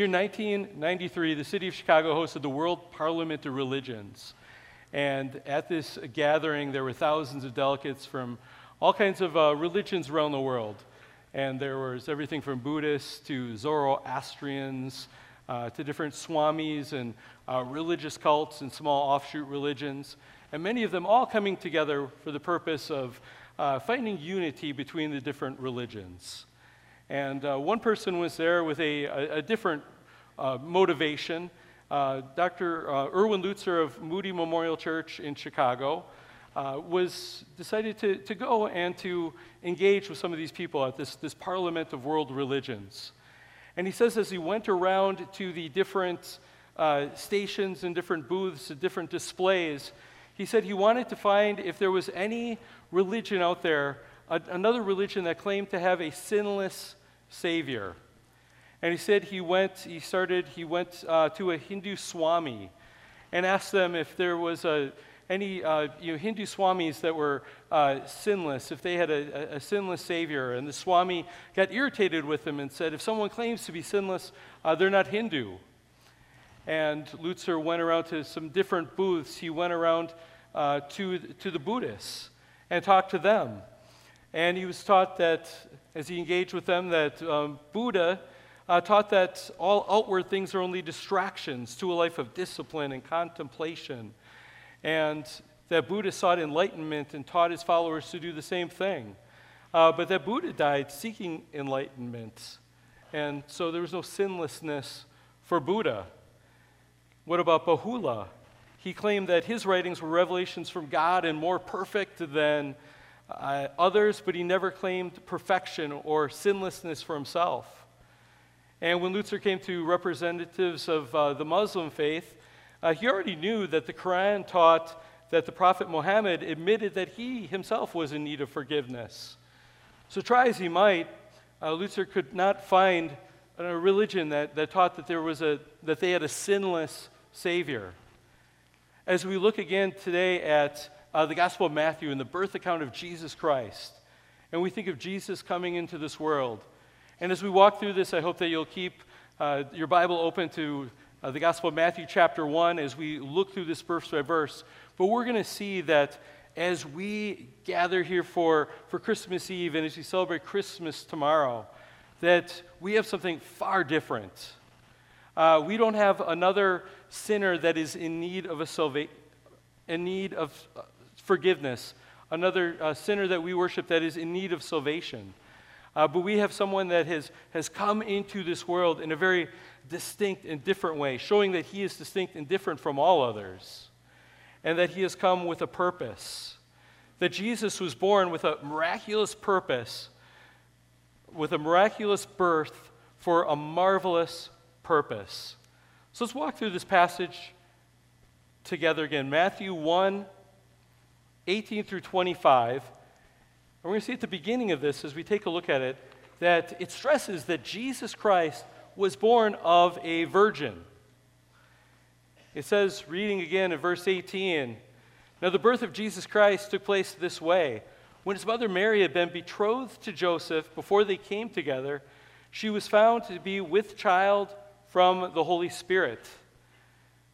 year 1993, the city of Chicago hosted the World Parliament of Religions. And at this gathering, there were thousands of delegates from all kinds of uh, religions around the world. And there was everything from Buddhists to Zoroastrians uh, to different swamis and uh, religious cults and small offshoot religions. And many of them all coming together for the purpose of uh, finding unity between the different religions. And uh, one person was there with a, a, a different uh, motivation. Uh, Dr. Erwin Lutzer of Moody Memorial Church in Chicago uh, was decided to, to go and to engage with some of these people at this, this Parliament of World Religions. And he says as he went around to the different uh, stations and different booths and different displays, he said he wanted to find if there was any religion out there, another religion that claimed to have a sinless Savior. And he said he went, he started, he went uh, to a Hindu Swami and asked them if there was a, any uh, you know, Hindu swamis that were uh, sinless, if they had a, a, sinless savior. And the swami got irritated with them and said, if someone claims to be sinless, uh, they're not Hindu. And Lutzer went around to some different booths. He went around uh, to, to the Buddhists and talked to them. And he was taught that, as he engaged with them, that um, Buddha uh, taught that all outward things are only distractions to a life of discipline and contemplation and that Buddha sought enlightenment and taught his followers to do the same thing. Uh, but that Buddha died seeking enlightenment. And so there was no sinlessness for Buddha. What about Baha'u'llah? He claimed that his writings were revelations from God and more perfect than uh, others, but he never claimed perfection or sinlessness for himself. And when Lutzer came to representatives of uh, the Muslim faith, uh, he already knew that the Quran taught that the Prophet Muhammad admitted that he himself was in need of forgiveness. So, try as he might, uh, Lutzer could not find a religion that, that taught that, there was a, that they had a sinless Savior. As we look again today at uh, the Gospel of Matthew and the birth account of Jesus Christ, and we think of Jesus coming into this world, and as we walk through this, I hope that you'll keep uh, your Bible open to uh, the Gospel of Matthew, chapter 1, as we look through this verse by verse. But we're going to see that as we gather here for, for Christmas Eve and as we celebrate Christmas tomorrow, that we have something far different. Uh, we don't have another sinner that is in need of a salva- in need of forgiveness, another uh, sinner that we worship that is in need of salvation. Uh, but we have someone that has, has come into this world in a very distinct and different way, showing that he is distinct and different from all others, and that he has come with a purpose. That Jesus was born with a miraculous purpose, with a miraculous birth for a marvelous purpose. So let's walk through this passage together again. Matthew 1 18 through 25. And we're going to see at the beginning of this, as we take a look at it, that it stresses that Jesus Christ was born of a virgin. It says, reading again in verse 18, Now the birth of Jesus Christ took place this way. When his mother Mary had been betrothed to Joseph before they came together, she was found to be with child from the Holy Spirit.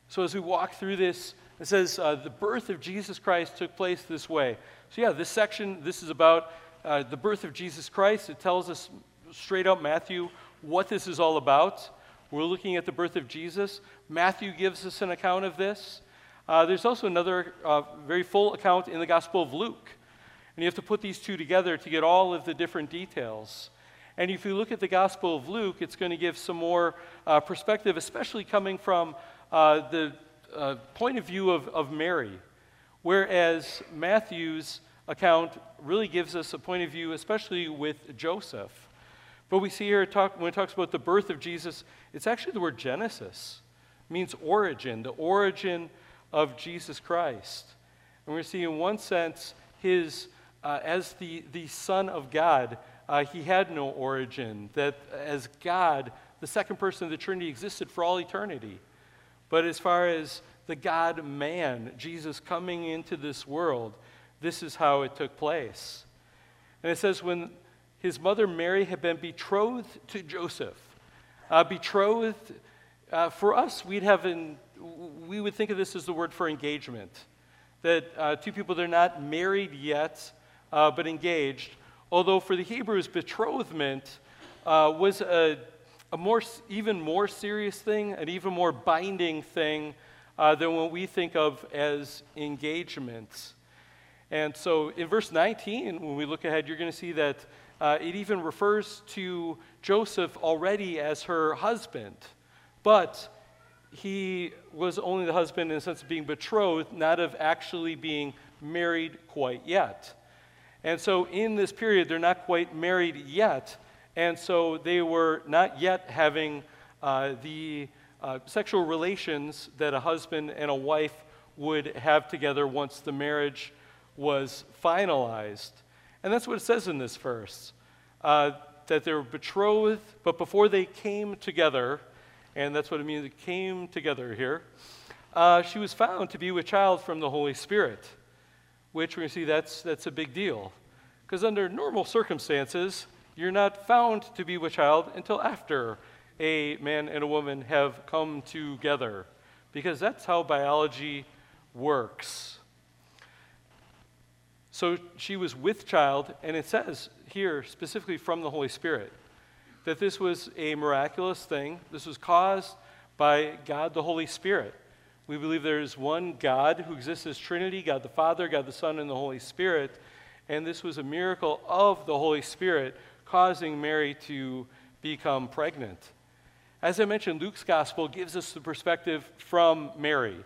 So as we walk through this, it says uh, the birth of Jesus Christ took place this way. So, yeah, this section, this is about uh, the birth of Jesus Christ. It tells us straight up, Matthew what this is all about. We're looking at the birth of Jesus. Matthew gives us an account of this. Uh, there's also another uh, very full account in the Gospel of Luke. And you have to put these two together to get all of the different details. And if you look at the Gospel of Luke, it's going to give some more uh, perspective, especially coming from uh, the uh, point of view of, of Mary. Whereas Matthew's account really gives us a point of view, especially with Joseph. But we see here talk, when it talks about the birth of Jesus, it's actually the word Genesis. It means origin, the origin of Jesus Christ. And we're seeing, in one sense, his, uh, as the, the Son of God, uh, he had no origin. That as God, the second person of the Trinity existed for all eternity. But as far as the God man, Jesus coming into this world, this is how it took place. And it says, when his mother Mary had been betrothed to Joseph. Uh, betrothed, uh, for us, we'd have an, we would think of this as the word for engagement. That uh, two people, they're not married yet, uh, but engaged. Although for the Hebrews, betrothment uh, was a, a more, even more serious thing, an even more binding thing uh, than what we think of as engagements. And so in verse 19, when we look ahead, you're going to see that uh, it even refers to Joseph already as her husband. But he was only the husband in the sense of being betrothed, not of actually being married quite yet. And so in this period, they're not quite married yet. And so they were not yet having uh, the uh, sexual relations that a husband and a wife would have together once the marriage was finalized. And that's what it says in this verse uh, that they were betrothed, but before they came together, and that's what it means, it came together here, uh, she was found to be with child from the Holy Spirit, which we're see that's, that's a big deal. Because under normal circumstances, you're not found to be with child until after a man and a woman have come together, because that's how biology works. So she was with child, and it says here, specifically from the Holy Spirit, that this was a miraculous thing. This was caused by God the Holy Spirit. We believe there is one God who exists as Trinity God the Father, God the Son, and the Holy Spirit. And this was a miracle of the Holy Spirit causing Mary to become pregnant. As I mentioned, Luke's gospel gives us the perspective from Mary.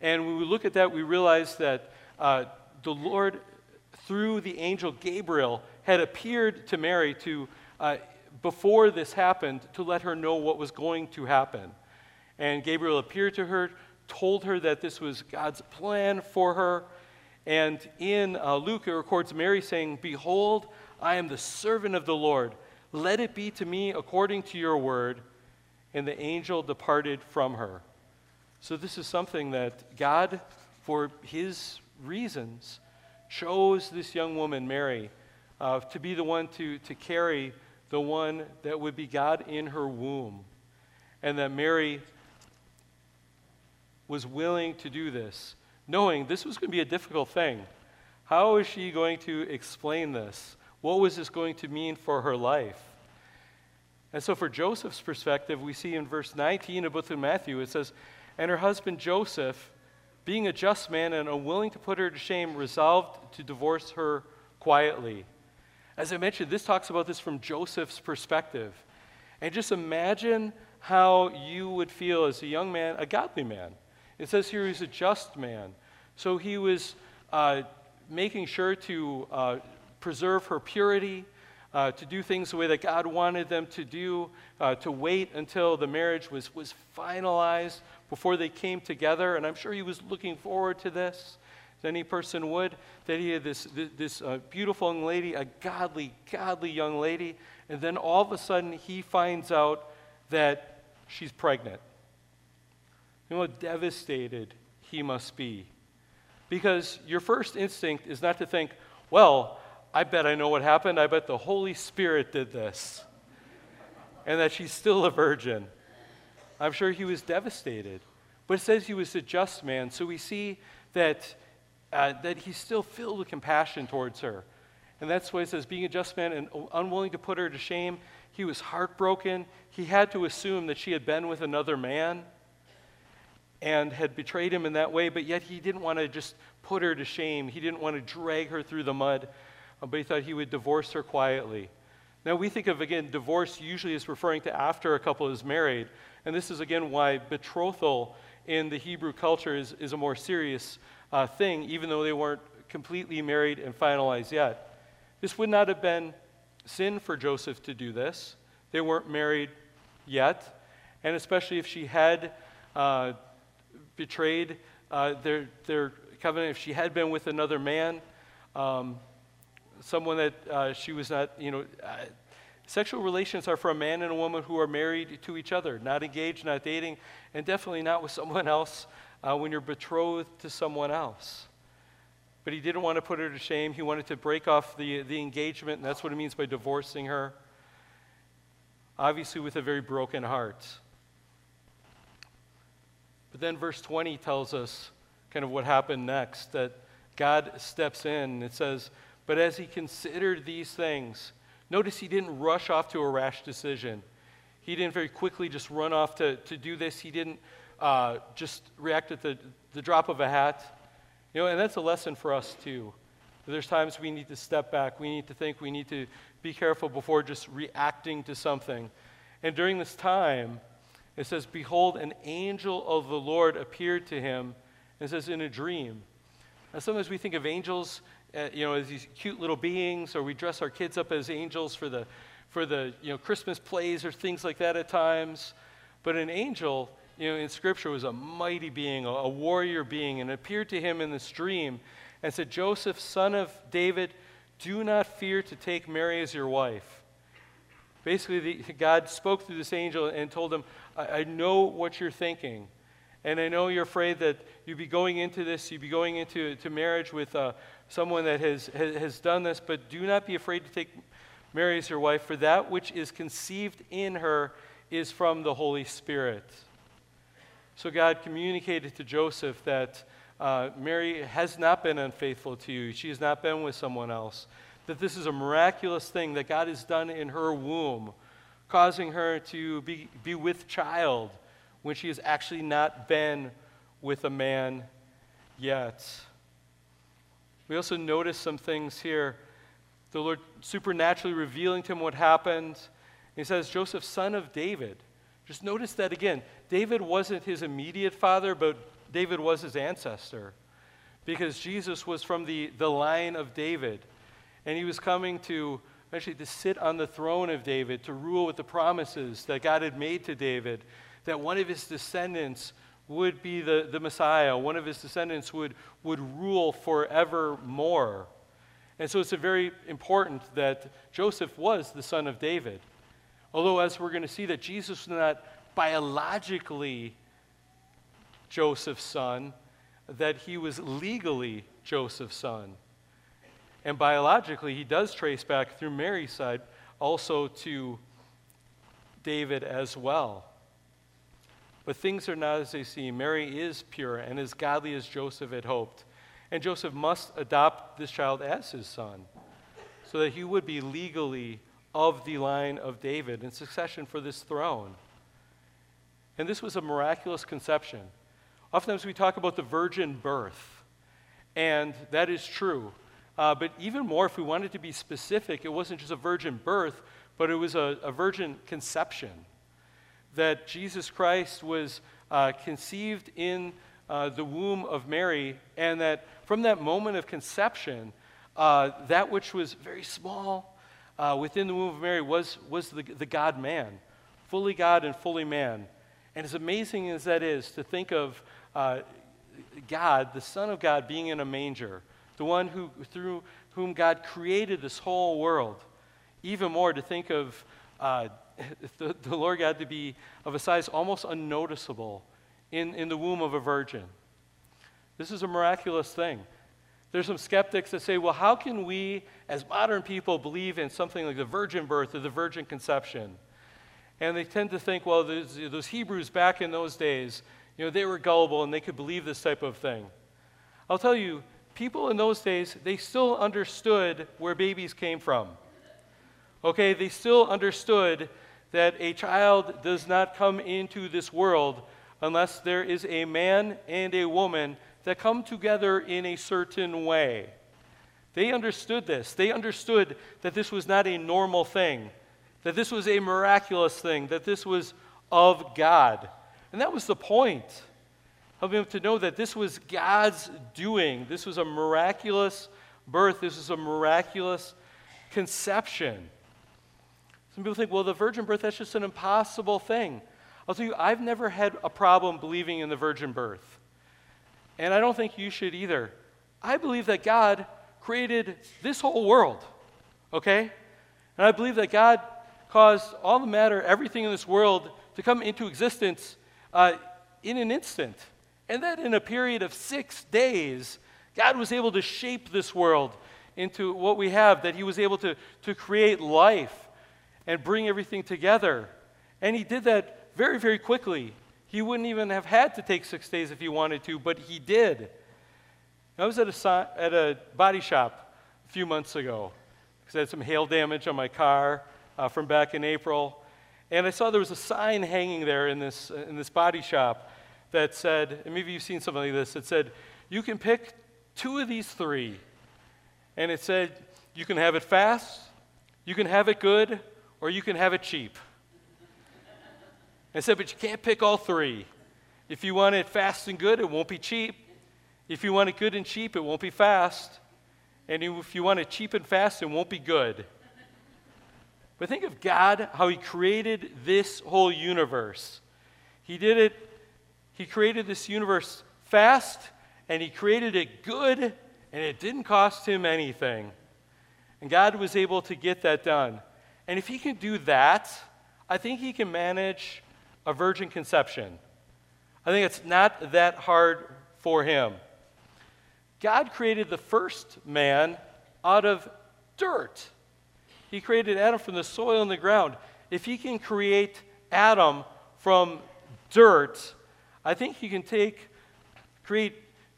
And when we look at that, we realize that uh, the Lord through the angel Gabriel, had appeared to Mary to, uh, before this happened to let her know what was going to happen. And Gabriel appeared to her, told her that this was God's plan for her. And in uh, Luke, it records Mary saying, Behold, I am the servant of the Lord. Let it be to me according to your word. And the angel departed from her. So, this is something that God, for his reasons, chose this young woman, Mary, uh, to be the one to, to carry the one that would be God in her womb. And that Mary was willing to do this, knowing this was going to be a difficult thing. How is she going to explain this? What was this going to mean for her life? And so, for Joseph's perspective, we see in verse 19 of book of Matthew, it says, And her husband Joseph, being a just man and unwilling to put her to shame, resolved to divorce her quietly. As I mentioned, this talks about this from Joseph's perspective. And just imagine how you would feel as a young man, a godly man. It says here he's a just man. So he was uh, making sure to uh, preserve her purity, uh, to do things the way that God wanted them to do, uh, to wait until the marriage was, was finalized before they came together. And I'm sure he was looking forward to this, as any person would, that he had this, this, this uh, beautiful young lady, a godly, godly young lady. And then all of a sudden, he finds out that she's pregnant. You know how devastated he must be. Because your first instinct is not to think, well, I bet I know what happened. I bet the Holy Spirit did this. And that she's still a virgin. I'm sure he was devastated. But it says he was a just man, so we see that, uh, that he's still filled with compassion towards her. And that's why it says, being a just man and unwilling to put her to shame, he was heartbroken. He had to assume that she had been with another man and had betrayed him in that way, but yet he didn't want to just put her to shame. He didn't want to drag her through the mud, but he thought he would divorce her quietly. Now, we think of, again, divorce usually as referring to after a couple is married. And this is, again, why betrothal in the Hebrew culture is, is a more serious uh, thing, even though they weren't completely married and finalized yet. This would not have been sin for Joseph to do this. They weren't married yet. And especially if she had uh, betrayed uh, their, their covenant, if she had been with another man, um, someone that uh, she was not, you know, uh, sexual relations are for a man and a woman who are married to each other, not engaged, not dating, and definitely not with someone else uh, when you're betrothed to someone else. But he didn't want to put her to shame. He wanted to break off the, the engagement, and that's what it means by divorcing her. obviously with a very broken heart. But then verse 20 tells us kind of what happened next that God steps in. It says, But as he considered these things, notice he didn't rush off to a rash decision. He didn't very quickly just run off to, to do this. He didn't uh, just react at the, the drop of a hat. You know, and that's a lesson for us too. There's times we need to step back. We need to think. We need to be careful before just reacting to something. And during this time, it says, Behold, an angel of the Lord appeared to him. And says, in a dream. Now, sometimes we think of angels, uh, you know, as these cute little beings, or we dress our kids up as angels for the, for the, you know, Christmas plays or things like that at times. But an angel, you know, in Scripture was a mighty being, a, a warrior being, and appeared to him in this dream and said, Joseph, son of David, do not fear to take Mary as your wife. Basically, the, God spoke through this angel and told him, I, I know what you're thinking. And I know you're afraid that you'd be going into this, you'd be going into to marriage with uh, someone that has, has, has done this, but do not be afraid to take Mary as your wife, for that which is conceived in her is from the Holy Spirit. So God communicated to Joseph that uh, Mary has not been unfaithful to you, she has not been with someone else. That this is a miraculous thing that God has done in her womb, causing her to be, be with child when she has actually not been with a man yet. We also notice some things here. The Lord supernaturally revealing to him what happened. He says, Joseph, son of David. Just notice that again. David wasn't his immediate father, but David was his ancestor because Jesus was from the, the line of David. And he was coming to actually to sit on the throne of David, to rule with the promises that God had made to David, that one of his descendants would be the, the Messiah, one of his descendants would, would rule forevermore. And so it's very important that Joseph was the son of David. Although, as we're going to see, that Jesus was not biologically Joseph's son, that he was legally Joseph's son. And biologically, he does trace back through Mary's side also to David as well. But things are not as they seem. Mary is pure and as godly as Joseph had hoped. And Joseph must adopt this child as his son so that he would be legally of the line of David in succession for this throne. And this was a miraculous conception. Oftentimes we talk about the virgin birth, and that is true. Uh, but even more, if we wanted to be specific, it wasn't just a virgin birth, but it was a, a virgin conception. That Jesus Christ was uh, conceived in uh, the womb of Mary, and that from that moment of conception, uh, that which was very small uh, within the womb of Mary was, was the, the God man, fully God and fully man. And as amazing as that is to think of uh, God, the Son of God, being in a manger, the one who, through whom God created this whole world. Even more to think of uh, the, the, Lord God to be of a size almost unnoticeable in, in the womb of a virgin. This is a miraculous thing. There's some skeptics that say, well, how can we, as modern people, believe in something like the virgin birth or the virgin conception? And they tend to think, well, those, those Hebrews back in those days, you know, they were gullible and they could believe this type of thing. I'll tell you, people in those days, they still understood where babies came from. Okay, they still understood that a child does not come into this world unless there is a man and a woman that come together in a certain way. They understood this. They understood that this was not a normal thing, that this was a miraculous thing, that this was of God. And that was the point. Them to know that this was God's doing. This was a miraculous birth. This was a miraculous conception. Some people think, well, the virgin birth, that's just an impossible thing. I'll tell you, I've never had a problem believing in the virgin birth. And I don't think you should either. I believe that God created this whole world, okay? And I believe that God caused all the matter, everything in this world, to come into existence uh, in an instant. And that in a period of six days, God was able to shape this world into what we have, that He was able to, to create life. And bring everything together. And he did that very, very quickly. He wouldn't even have had to take six days if he wanted to, but he did. I was at a, at a body shop a few months ago because I had some hail damage on my car uh, from back in April. And I saw there was a sign hanging there in this, in this body shop that said, and maybe you've seen something like this, it said, you can pick two of these three. And it said, you can have it fast, you can have it good, or you can have it cheap. I said, but you can't pick all three. If you want it fast and good, it won't be cheap. If you want it good and cheap, it won't be fast. And if you want it cheap and fast, it won't be good. But think of God, how He created this whole universe. He did it, He created this universe fast, and He created it good, and it didn't cost Him anything. And God was able to get that done. And if He can do that, I think He can manage a virgin conception. I think it's not that hard for Him. God created the first man out of dirt. He created Adam from the soil and the ground. If he can create Adam from dirt, I think he can take create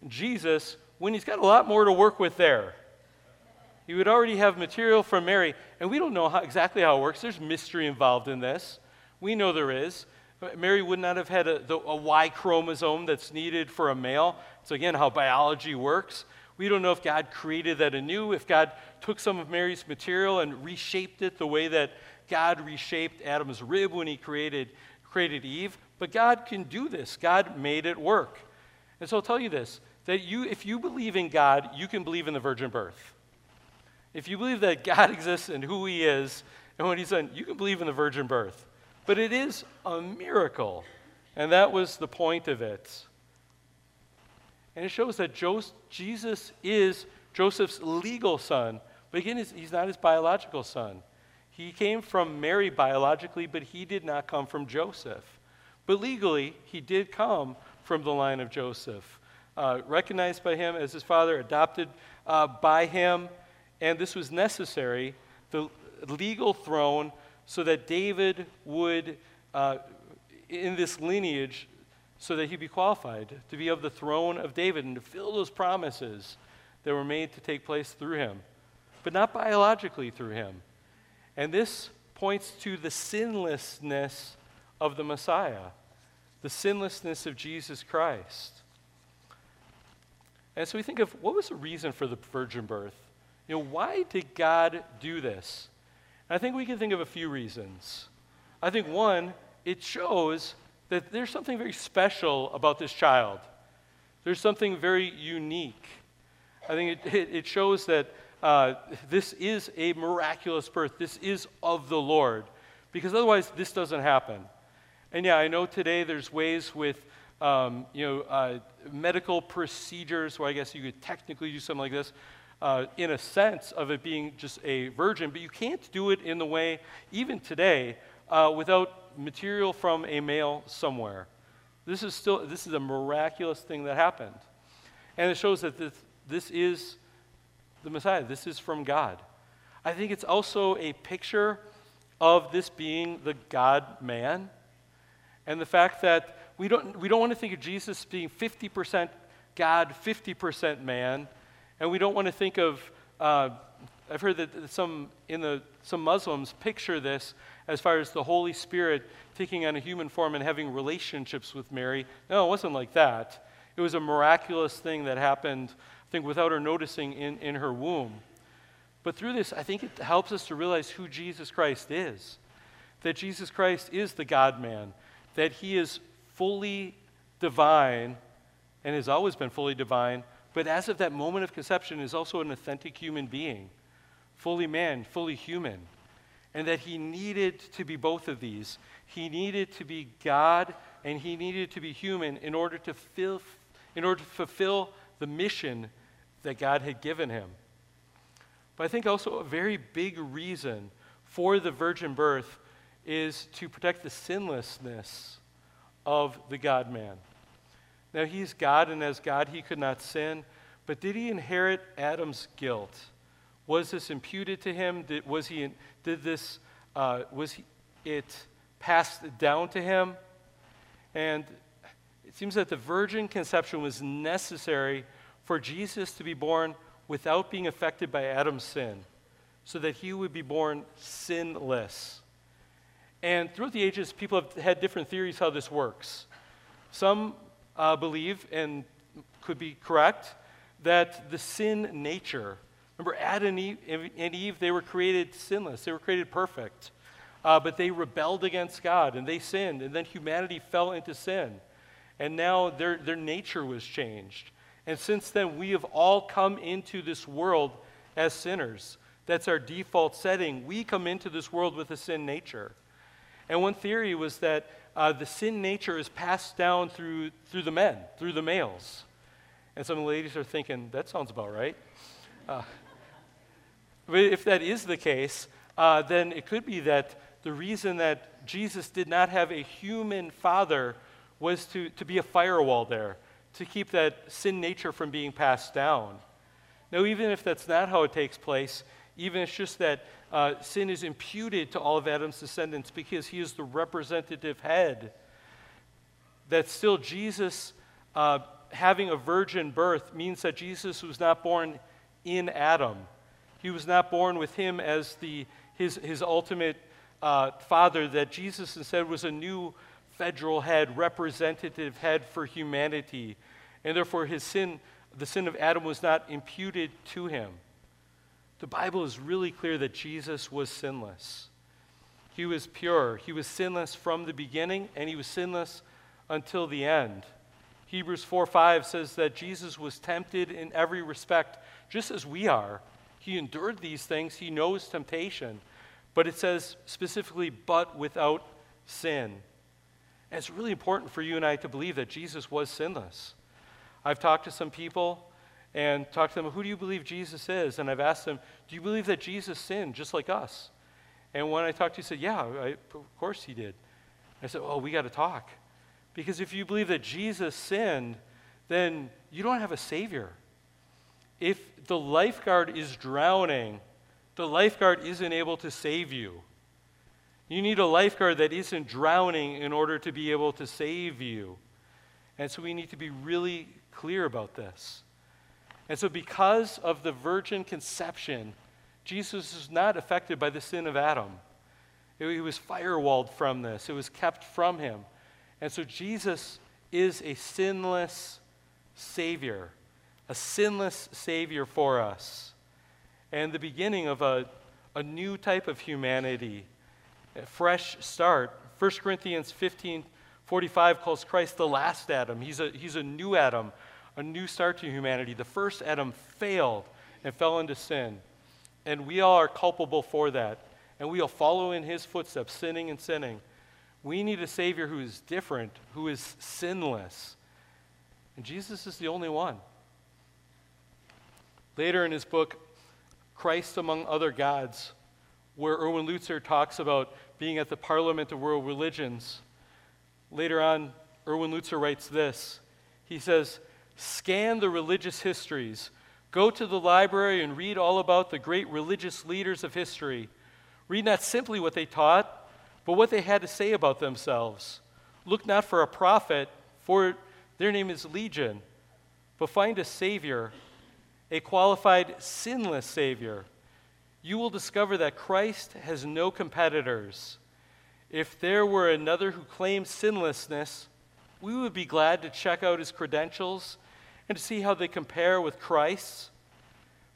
Jesus when he's got a lot more to work with there. He would already have material from Mary, and we don't know how, exactly how it works. There's mystery involved in this. We know there is. Mary would not have had a, the, a Y chromosome that's needed for a male. So, again, how biology works. We don't know if God created that anew, if God took some of Mary's material and reshaped it the way that God reshaped Adam's rib when he created, created Eve. But God can do this. God made it work. And so I'll tell you this that you, if you believe in God, you can believe in the virgin birth. If you believe that God exists and who he is and what he's done, you can believe in the virgin birth. But it is a miracle. And that was the point of it. And it shows that Jesus is Joseph's legal son. But again, he's not his biological son. He came from Mary biologically, but he did not come from Joseph. But legally, he did come from the line of Joseph. Uh, recognized by him as his father, adopted uh, by him, and this was necessary. The legal throne so that David would, uh, in this lineage, so that he'd be qualified to be of the throne of David and to fill those promises that were made to take place through him, but not biologically through him. And this points to the sinlessness of the Messiah, the sinlessness of Jesus Christ. And so we think of what was the reason for the virgin birth? You know, why did God do this? I think we can think of a few reasons. I think one, it shows that there's something very special about this child. There's something very unique. I think it, it, it shows that uh, this is a miraculous birth. This is of the Lord. Because otherwise, this doesn't happen. And yeah, I know today there's ways with um, you know, uh, medical procedures where I guess you could technically do something like this uh, in a sense of it being just a virgin, but you can't do it in the way, even today, uh, without material from a male somewhere. This is still this is a miraculous thing that happened, and it shows that this, this is the Messiah. This is from God. I think it's also a picture of this being the God man, and the fact that we don't we don't want to think of Jesus being 50% God, 50% man and we don't want to think of, uh, I've heard that some, in the, some Muslims picture this as far as the Holy Spirit taking on a human form and having relationships with Mary. No, it wasn't like that. It was a miraculous thing that happened, I think, without her noticing in, in her womb. But through this, I think it helps us to realize who Jesus Christ is. That Jesus Christ is the God man, that he is fully divine and has always been fully divine, but as of that moment of conception, is also an authentic human being, fully man, fully human. And that he needed to be both of these. He needed to be God and he needed to be human in order to, fill, in order to fulfill the mission that God had given him. But I think also a very big reason for the virgin birth is to protect the sinlessness of the God man. Now, he's God, and as God, he could not sin. But did he inherit Adam's guilt? Was this imputed to him? Did, was he, did this uh, was he, it passed down to him? And it seems that the virgin conception was necessary for Jesus to be born without being affected by Adam's sin, so that he would be born sinless. And throughout the ages, people have had different theories how this works. Some uh, believe, and could be correct, that the sin nature, remember Adam and Eve, they were created sinless, they were created perfect, uh, but they rebelled against God and they sinned, and then humanity fell into sin. And now their, their nature was changed. And since then, we have all come into this world as sinners. That's our default setting. We come into this world with a sin nature. And one theory was that uh, the sin nature is passed down through, through the men, through the males. And some of the ladies are thinking, that sounds about right. Uh, but if that is the case, uh, then it could be that the reason that Jesus did not have a human father was to, to be a firewall there, to keep that sin nature from being passed down. Now, even if that's not how it takes place, even if it's just that uh, sin is imputed to all of Adam's descendants because he is the representative head, that still Jesus uh, having a virgin birth means that Jesus was not born in Adam. He was not born with him as the, his, his ultimate uh, father, that Jesus instead was a new federal head, representative head for humanity. And therefore, his sin, the sin of Adam, was not imputed to him. The Bible is really clear that Jesus was sinless. He was pure. He was sinless from the beginning, and he was sinless until the end. Hebrews 4 5 says that Jesus was tempted in every respect, just as we are. He endured these things, he knows temptation. But it says specifically, but without sin. And it's really important for you and I to believe that Jesus was sinless. I've talked to some people and talk to them, who do you believe Jesus is? And I've asked them, do you believe that Jesus sinned just like us? And when I talked to you, he said, yeah, I, of course he did. I said, oh, we got to talk. Because if you believe that Jesus sinned, then you don't have a Savior. If the lifeguard is drowning, the lifeguard isn't able to save you. You need a lifeguard that isn't drowning in order to be able to save you. And so we need to be really clear about this. And so, because of the virgin conception, Jesus is not affected by the sin of Adam. He was firewalled from this, it was kept from him. And so Jesus is a sinless Savior, a sinless Savior for us, and the beginning of a, a new type of humanity, a fresh start. 1 Corinthians 15 45 calls Christ the last Adam. He's a, he's a new Adam, a new start to humanity. The first Adam failed and fell into sin. And we all are culpable for that. And we all follow in his footsteps, sinning and sinning. We need a Savior who is different, who is sinless. And Jesus is the only one. Later in his book, Christ Among Other Gods, where Erwin Lutzer talks about being at the Parliament of World Religions, later on, Erwin Lutzer writes this. He says, Scan the religious histories. Go to the library and read all about the great religious leaders of history. Read not simply what they taught, but what they had to say about themselves. Look not for a prophet, for their name is Legion, but find a Savior, a qualified, sinless Savior. You will discover that Christ has no competitors. If there were another who claimed sinlessness, we would be glad to check out his credentials and to see how they compare with Christ's.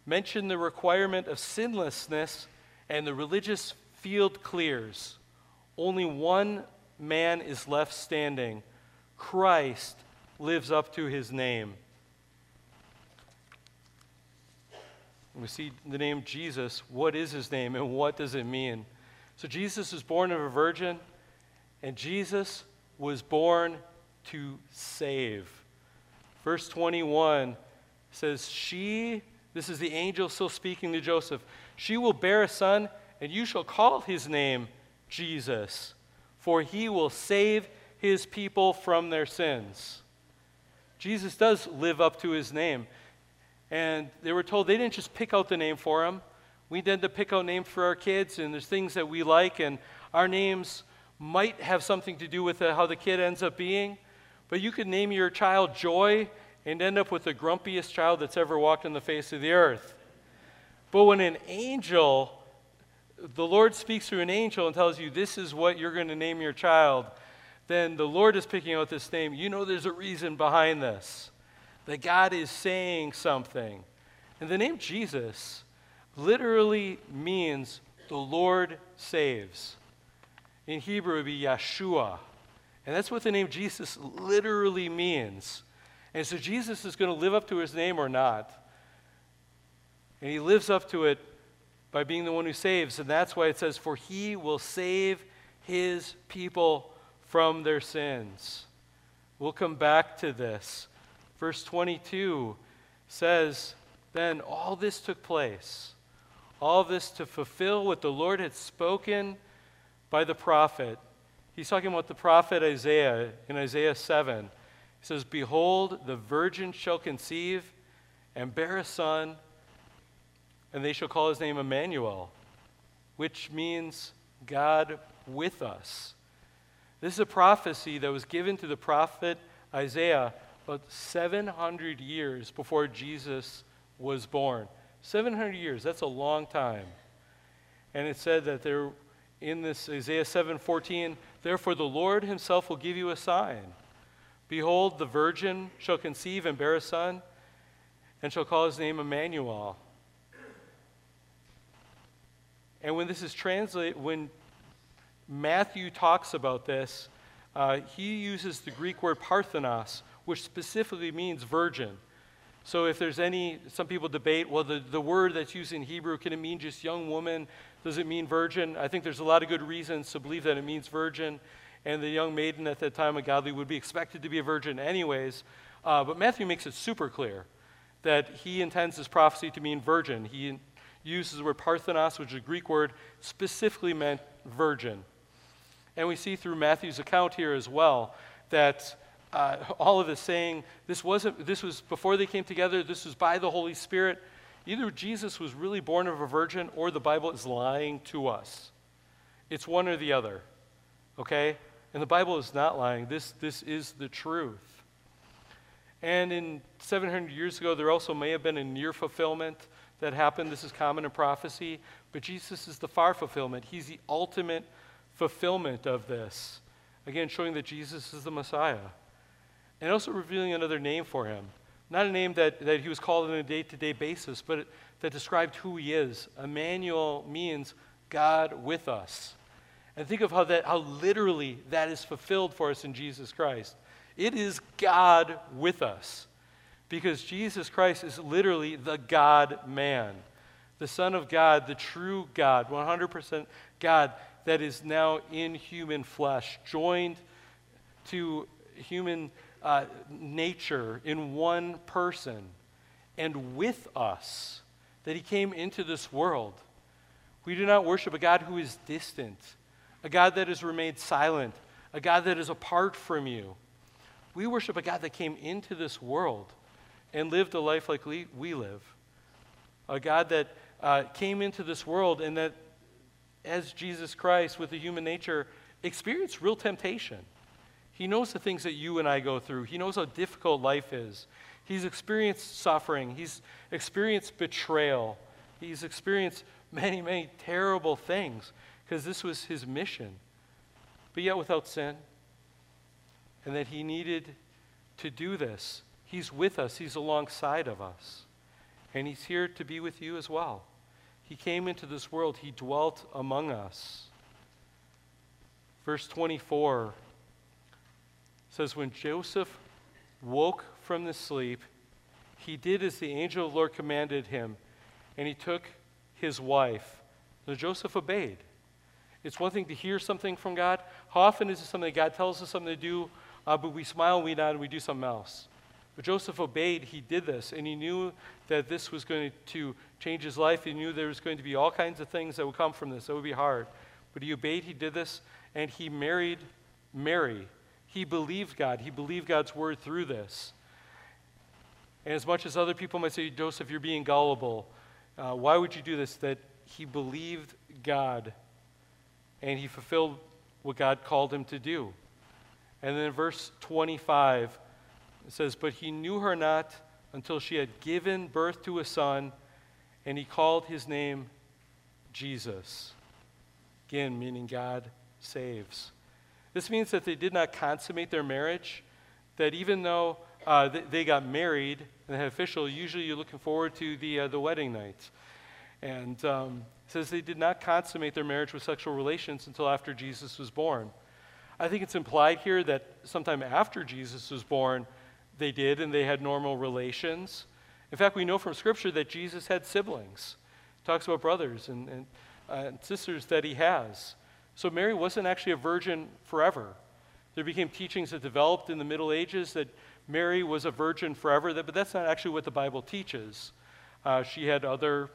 Mention the requirement of sinlessness, and the religious field clears. Only one man is left standing. Christ lives up to his name. We see the name Jesus. What is his name and what does it mean? So, Jesus was born of a virgin, and Jesus was born to save. Verse 21 says, She, this is the angel still speaking to Joseph, she will bear a son, and you shall call his name Jesus, for he will save his people from their sins. Jesus does live up to his name. And they were told they didn't just pick out the name for him. We tend to pick out names for our kids, and there's things that we like, and our names might have something to do with how the kid ends up being. But you could name your child Joy and end up with the grumpiest child that's ever walked on the face of the earth. But when an angel, the Lord speaks through an angel and tells you this is what you're going to name your child, then the Lord is picking out this name. You know there's a reason behind this, that God is saying something. And the name Jesus literally means the Lord saves. In Hebrew, it would be Yeshua. And that's what the name Jesus literally means. And so Jesus is going to live up to his name or not. And he lives up to it by being the one who saves. And that's why it says, For he will save his people from their sins. We'll come back to this. Verse 22 says, Then all this took place, all this to fulfill what the Lord had spoken by the prophet. He's talking about the prophet Isaiah in Isaiah 7. He says, Behold, the virgin shall conceive and bear a son, and they shall call his name Emmanuel, which means God with us. This is a prophecy that was given to the prophet Isaiah about 700 years before Jesus was born. 700 years, that's a long time. And it said that there in this Isaiah 7:14, therefore the Lord himself will give you a sign. Behold, the virgin shall conceive and bear a son, and shall call his name Emmanuel. And when this is translated, when Matthew talks about this, uh, he uses the Greek word parthenos, which specifically means virgin. So if there's any, some people debate, well, the, the word that's used in Hebrew, can it mean just young woman? Does it mean virgin? I think there's a lot of good reasons to believe that it means virgin. And the young maiden at that time, godly would be expected to be a virgin anyways. Uh, but Matthew makes it super clear that he intends this prophecy to mean virgin. He uses the word parthenos, which is a Greek word, specifically meant virgin. And we see through Matthew's account here as well that uh, all of this saying this wasn't this was before they came together this was by the holy spirit either jesus was really born of a virgin or the bible is lying to us. It's one or the other okay? And the bible is not lying. This this is the truth. And in 700 years ago there also may have been a near fulfillment that happened. This is common in prophecy but jesus is the far fulfillment. He's the ultimate fulfillment of this. Again showing that jesus is the messiah. And also revealing another name for him. Not a name that, that he was called on a day to day basis, but that described who he is. Emmanuel means God with us. And think of how, that, how literally that is fulfilled for us in Jesus Christ. It is God with us because Jesus Christ is literally the God man, the Son of God, the true God, 100% God that is now in human flesh, joined to human uh, nature in one person and with us, that he came into this world. We do not worship a God who is distant, a God that has remained silent, a God that is apart from you. We worship a God that came into this world and lived a life like we, we live. A God that uh, came into this world and that, as Jesus Christ with the human nature, experienced real temptation. He knows the things that you and I go through. He knows how difficult life is. He's experienced suffering. He's experienced betrayal. He's experienced many, many terrible things because this was his mission. But yet without sin. And that he needed to do this. He's with us, he's alongside of us. And he's here to be with you as well. He came into this world, he dwelt among us. Verse 24 says, When Joseph woke from the sleep, he did as the angel of the Lord commanded him, and he took his wife. So Joseph obeyed. It's one thing to hear something from God. How often is it something God tells us something to do, uh, but we smile, we nod, and we do something else? But Joseph obeyed. He did this, and he knew that this was going to change his life. He knew there was going to be all kinds of things that would come from this. That would be hard. But he obeyed. He did this, and he married Mary. He believed God. He believed God's word through this. And as much as other people might say, Joseph, you're being gullible, uh, why would you do this? That he believed God and he fulfilled what God called him to do. And then verse 25, it says, But he knew her not until she had given birth to a son, and he called his name Jesus. Again, meaning God saves. This means that they did not consummate their marriage, that even though uh, they, they, got married and had official, usually you're looking forward to the, uh, the wedding night. And um, says they did not consummate their marriage with sexual relations until after Jesus was born. I think it's implied here that sometime after Jesus was born, they did and they had normal relations. In fact, we know from Scripture that Jesus had siblings. It talks about brothers and, and, uh, and sisters that he has. So Mary wasn't actually a virgin forever. There became teachings that developed in the Middle Ages that Mary was a virgin forever, but that's not actually what the Bible teaches. Uh, she had other,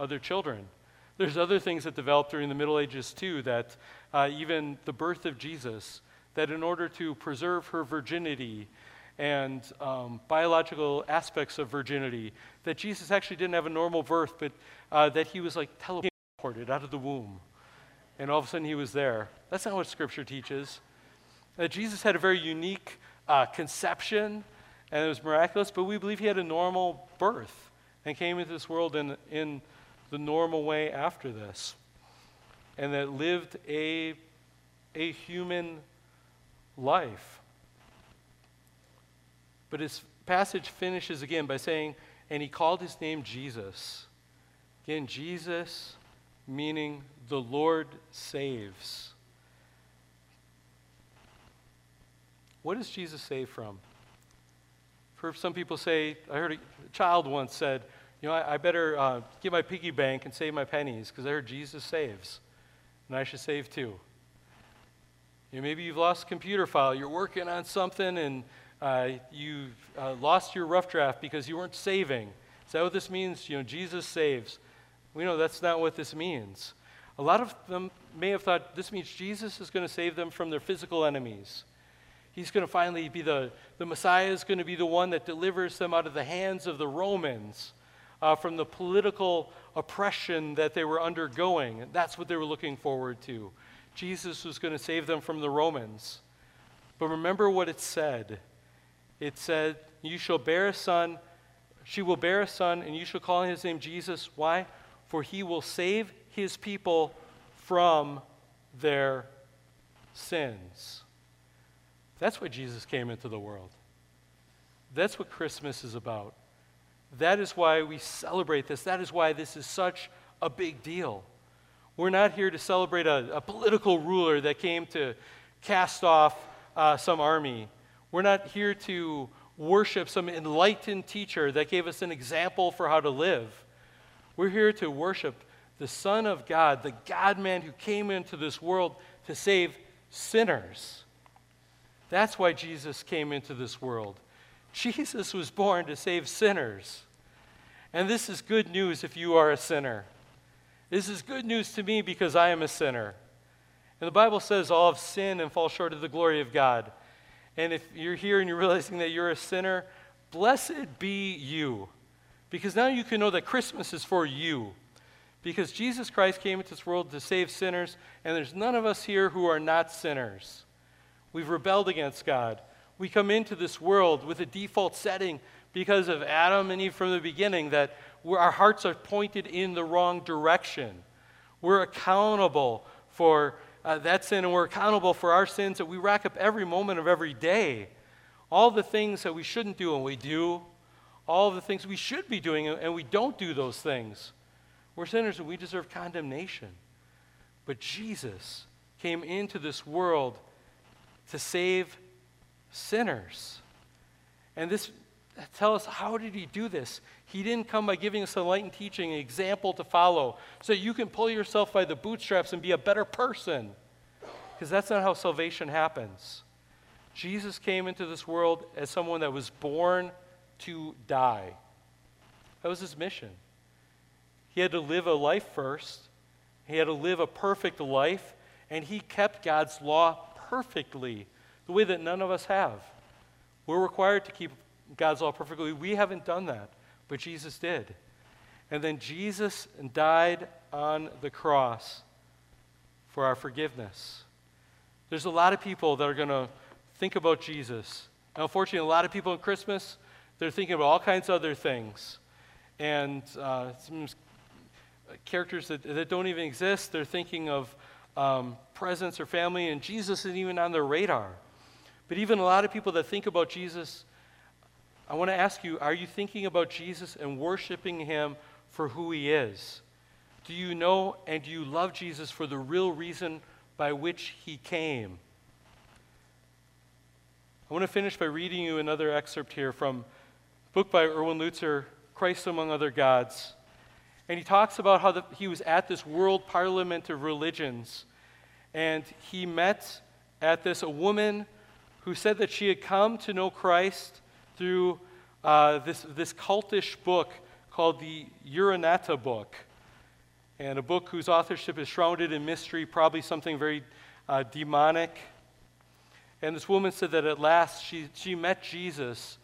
other children. There's other things that developed during the Middle Ages too, that uh, even the birth of Jesus, that in order to preserve her virginity and um, biological aspects of virginity, that Jesus actually didn't have a normal birth, but uh, that he was like teleported out of the womb. And all of a sudden he was there. That's not what Scripture teaches. That Jesus had a very unique uh, conception and it was miraculous, but we believe he had a normal birth and came into this world in, in the normal way after this, and that lived a, a human life. But his passage finishes again by saying, and he called his name Jesus. Again, Jesus meaning the Lord saves. What does Jesus save from? For some people say, I heard a child once said, you know, I, I better uh, get my piggy bank and save my pennies because I heard Jesus saves, and I should save too. You know, maybe you've lost a computer file, you're working on something, and uh, you uh, lost your rough draft because you weren't saving. Is that what this means? You know, Jesus saves. We know that's not what this means. A lot of them may have thought this means Jesus is going to save them from their physical enemies. He's going to finally be the, the Messiah is going to be the one that delivers them out of the hands of the Romans uh, from the political oppression that they were undergoing. That's what they were looking forward to. Jesus was going to save them from the Romans. But remember what it said it said, You shall bear a son, she will bear a son, and you shall call his name Jesus. Why? For he will save his people from their sins. That's why Jesus came into the world. That's what Christmas is about. That is why we celebrate this. That is why this is such a big deal. We're not here to celebrate a, a political ruler that came to cast off uh, some army. We're not here to worship some enlightened teacher that gave us an example for how to live. We're here to worship the Son of God, the God man who came into this world to save sinners. That's why Jesus came into this world. Jesus was born to save sinners. And this is good news if you are a sinner. This is good news to me because I am a sinner. And the Bible says all have sinned and fall short of the glory of God. And if you're here and you're realizing that you're a sinner, blessed be you. Because now you can know that Christmas is for you. Because Jesus Christ came into this world to save sinners, and there's none of us here who are not sinners. We've rebelled against God. We come into this world with a default setting because of Adam and Eve from the beginning that our hearts are pointed in the wrong direction. We're accountable for uh, that sin, and we're accountable for our sins that we rack up every moment of every day. All the things that we shouldn't do and we do, all the things we should be doing and we don't do those things. We're sinners and we deserve condemnation. But Jesus came into this world to save sinners. And this tell us how did he do this? He didn't come by giving us enlightened teaching, an example to follow, so you can pull yourself by the bootstraps and be a better person. Because that's not how salvation happens. Jesus came into this world as someone that was born to die. That was his mission. He had to live a life first, he had to live a perfect life, and he kept God's law perfectly, the way that none of us have. We're required to keep God's law perfectly. We haven't done that, but Jesus did. And then Jesus died on the cross for our forgiveness. There's a lot of people that are going to think about Jesus. Unfortunately, a lot of people in Christmas, they're thinking about all kinds of other things. And uh, characters that, that don't even exist, they're thinking of um, presents or family, and Jesus isn't even on their radar. But even a lot of people that think about Jesus, I want to ask you are you thinking about Jesus and worshiping him for who he is? Do you know and do you love Jesus for the real reason by which he came? I want to finish by reading you another excerpt here from book by Erwin Lutzer, Christ Among Other Gods. And he talks about how the, he was at this world parliament of religions, and he met at this a woman who said that she had come to know Christ through uh, this, this cultish book called the Urantia book and a book whose authorship is shrouded in mystery, probably something very uh, demonic. And this woman said that at last she, she met Jesus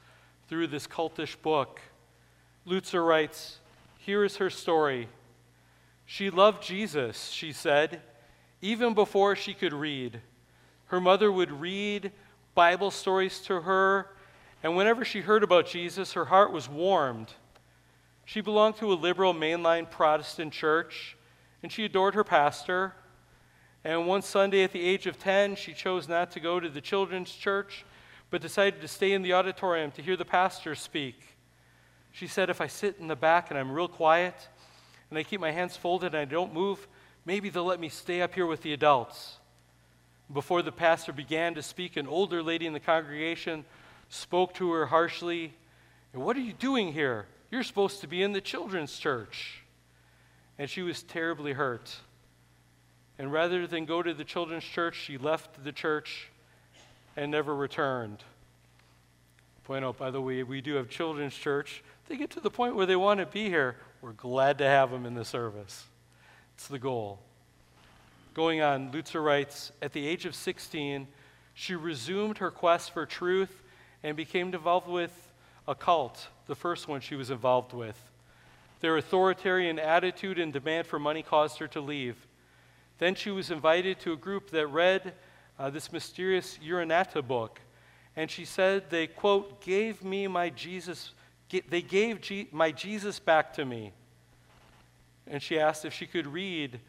through this cultish book. Lutzer writes, Here is her story. She loved Jesus, she said, even before she could read. Her mother would read Bible stories to her, and whenever she heard about Jesus, her heart was warmed. She belonged to a liberal mainline Protestant church, and she adored her pastor. And one Sunday at the age of 10, she chose not to go to the children's church, but decided to stay in the auditorium to hear the pastor speak. She said, If I sit in the back and I'm real quiet, and I keep my hands folded and I don't move, maybe they'll let me stay up here with the adults. Before the pastor began to speak, an older lady in the congregation spoke to her harshly. What are you doing here? You're supposed to be in the children's church. And she was terribly hurt. And rather than go to the children's church, she left the church and never returned. Point out, by the way, we do have children's church. They get to the point where they want to be here. We're glad to have them in the service. It's the goal. Going on, Lutzer writes At the age of 16, she resumed her quest for truth and became involved with a cult, the first one she was involved with. Their authoritarian attitude and demand for money caused her to leave. Then she was invited to a group that read uh, this mysterious Urantia book, and she said they, quote, gave me my Jesus, they gave my Jesus back to me. And she asked if she could read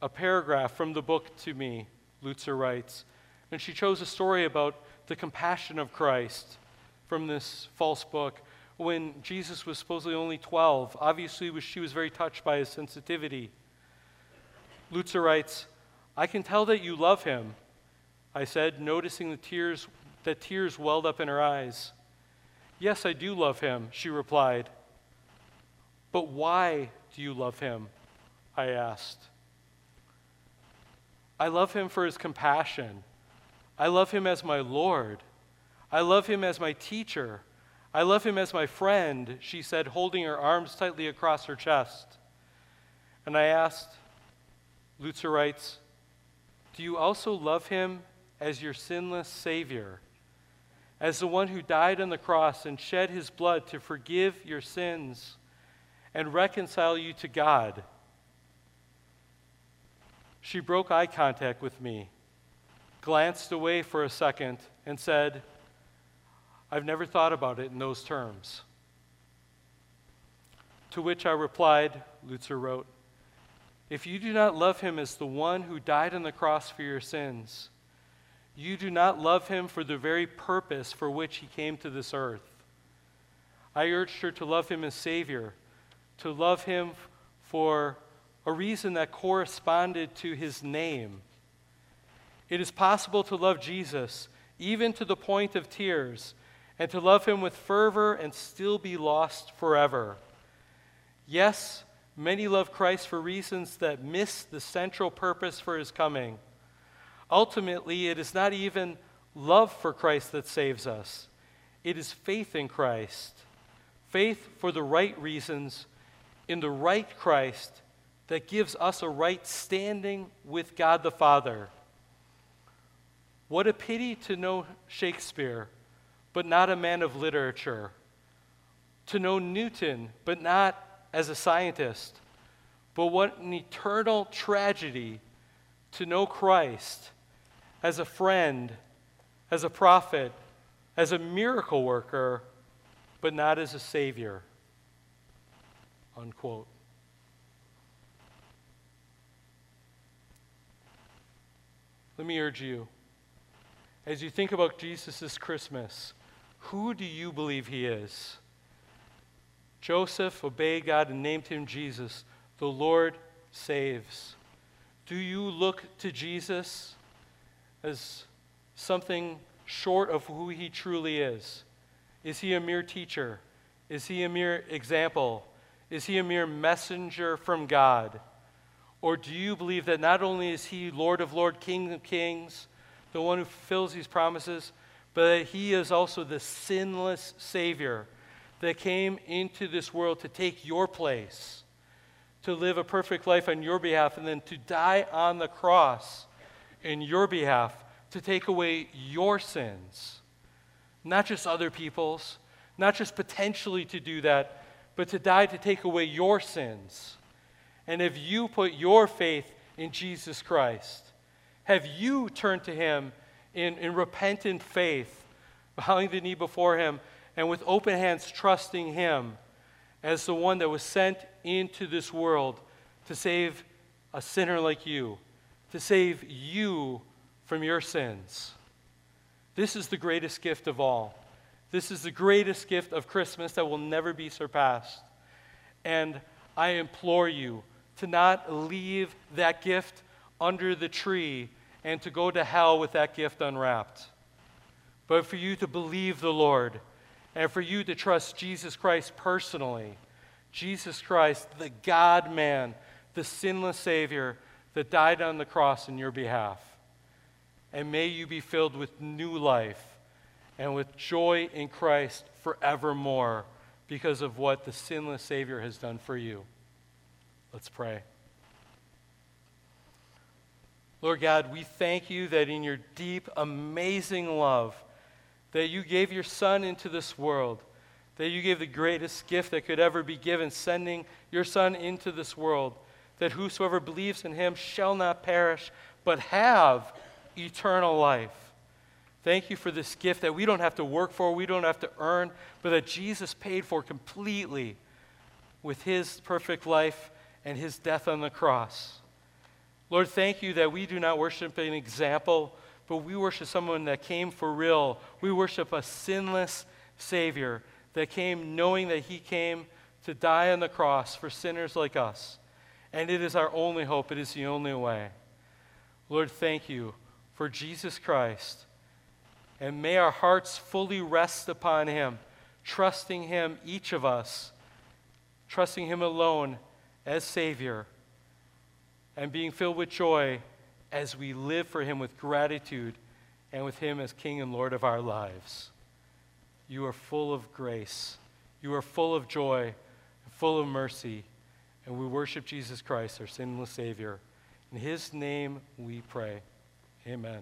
a paragraph from the book to me, Lutzer writes. And she chose a story about the compassion of Christ from this false book when Jesus was supposedly only 12. Obviously, she was very touched by his sensitivity. Lutzer writes, I can tell that you love him, I said, noticing the tears, that tears welled up in her eyes. Yes, I do love him, she replied. But why do you love him? I asked. I love him for his compassion. I love him as my Lord. I love him as my teacher. I love him as my friend, she said, holding her arms tightly across her chest. And I asked, Lutzer writes, Do you also love him as your sinless Savior, as the one who died on the cross and shed his blood to forgive your sins and reconcile you to God? She broke eye contact with me, glanced away for a second, and said, I've never thought about it in those terms. To which I replied, Lutzer wrote, If you do not love him as the one who died on the cross for your sins, you do not love him for the very purpose for which he came to this earth. I urged her to love him as Savior, to love him for a reason that corresponded to his name. It is possible to love Jesus even to the point of tears and to love him with fervor and still be lost forever. Yes, many love Christ for reasons that miss the central purpose for his coming. Ultimately, it is not even love for Christ that saves us, it is faith in Christ. Faith for the right reasons in the right Christ that gives us a right standing with God the Father. What a pity to know Shakespeare but not a man of literature, to know Newton, but not as a scientist, But what an eternal tragedy to know Christ as a friend, as a prophet, as a miracle worker, but not as a savior. Unquote. Let me urge you, as you think about Jesus this Christmas, who do you believe he is? Joseph obeyed God and named him Jesus. The Lord saves. Do you look to Jesus as something short of who he truly is? Is he a mere teacher? Is he a mere example? Is he a mere messenger from God? Or do you believe that not only is he Lord of Lords, King of Kings, the one who fulfills these promises, but that he is also the sinless Savior that came into this world to take your place, to live a perfect life on your behalf, and then to die on the cross in your behalf to take away your sins? Not just other people's, not just potentially to do that, but to die to take away your sins. And if you put your faith in Jesus Christ, have you turned to Him in, in repentant faith, bowing the knee before Him, and with open hands trusting Him as the one that was sent into this world to save a sinner like you, to save you from your sins? This is the greatest gift of all. This is the greatest gift of Christmas that will never be surpassed. And I implore you to not leave that gift under the tree and to go to hell with that gift unwrapped, but for you to believe the Lord and for you to trust Jesus Christ personally. Jesus Christ, the God man, the sinless Savior that died on the cross in your behalf. And may you be filled with new life and with joy in Christ forevermore because of what the sinless Savior has done for you. Let's pray. Lord God, we thank you that in your deep, amazing love, that you gave your Son into this world, that you gave the greatest gift that could ever be given, sending your Son into this world, that whosoever believes in him shall not perish, but have eternal life. Thank you for this gift that we don't have to work for, we don't have to earn, but that Jesus paid for completely with his perfect life and his death on the cross. Lord, thank you that we do not worship an example, but we worship someone that came for real. We worship a sinless Savior that came knowing that he came to die on the cross for sinners like us. And it is our only hope, it is the only way. Lord, thank you for Jesus Christ and may our hearts fully rest upon Him, trusting Him, each of us, trusting Him alone as Savior, and being filled with joy as we live for Him with gratitude and with Him as King and Lord of our lives. You are full of grace, you are full of joy, full of mercy, and we worship Jesus Christ, our sinless Savior. In His name we pray. Amen.